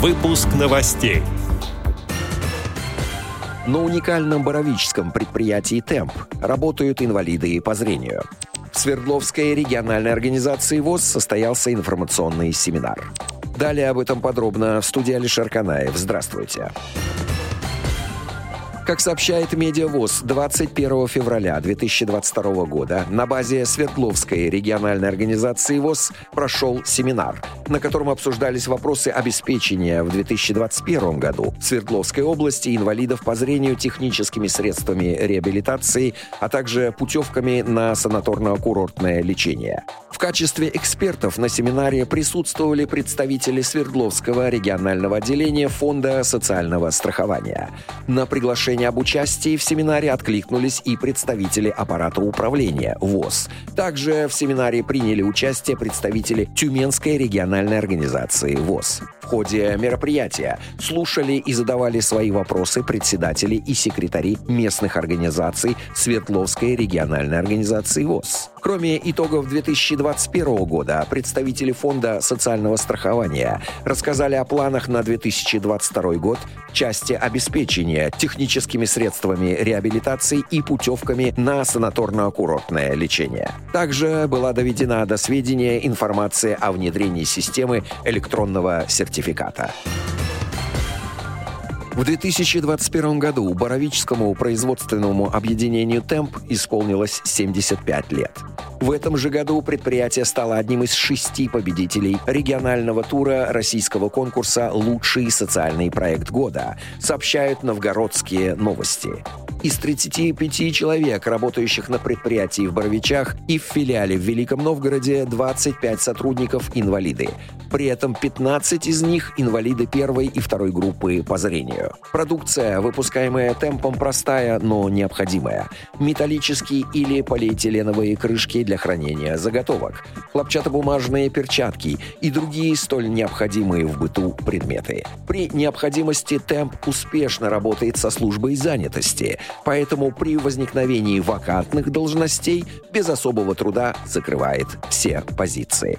Выпуск новостей. На уникальном боровическом предприятии «Темп» работают инвалиды по зрению. В Свердловской региональной организации ВОЗ состоялся информационный семинар. Далее об этом подробно в студии Алишер Канаев. Здравствуйте. Здравствуйте. Как сообщает Медиавоз, 21 февраля 2022 года на базе Свердловской региональной организации ВОЗ прошел семинар, на котором обсуждались вопросы обеспечения в 2021 году Свердловской области инвалидов по зрению техническими средствами реабилитации, а также путевками на санаторно-курортное лечение. В качестве экспертов на семинаре присутствовали представители Свердловского регионального отделения Фонда социального страхования. На приглашение предложение об участии в семинаре откликнулись и представители аппарата управления ВОЗ. Также в семинаре приняли участие представители Тюменской региональной организации ВОЗ. В ходе мероприятия слушали и задавали свои вопросы председатели и секретари местных организаций Свердловской региональной организации ВОЗ. Кроме итогов 2021 года, представители Фонда социального страхования рассказали о планах на 2022 год части обеспечения техническими средствами реабилитации и путевками на санаторно-курортное лечение. Также была доведена до сведения информация о внедрении системы электронного сертификата. В 2021 году Боровическому производственному объединению «Темп» исполнилось 75 лет. В этом же году предприятие стало одним из шести победителей регионального тура российского конкурса «Лучший социальный проект года», сообщают новгородские новости. Из 35 человек, работающих на предприятии в Боровичах и в филиале в Великом Новгороде, 25 сотрудников инвалиды. При этом 15 из них инвалиды первой и второй группы по зрению. Продукция, выпускаемая темпом, простая, но необходимая. Металлические или полиэтиленовые крышки для хранения заготовок, хлопчатобумажные перчатки и другие столь необходимые в быту предметы. При необходимости темп успешно работает со службой занятости – поэтому при возникновении вакантных должностей без особого труда закрывает все позиции.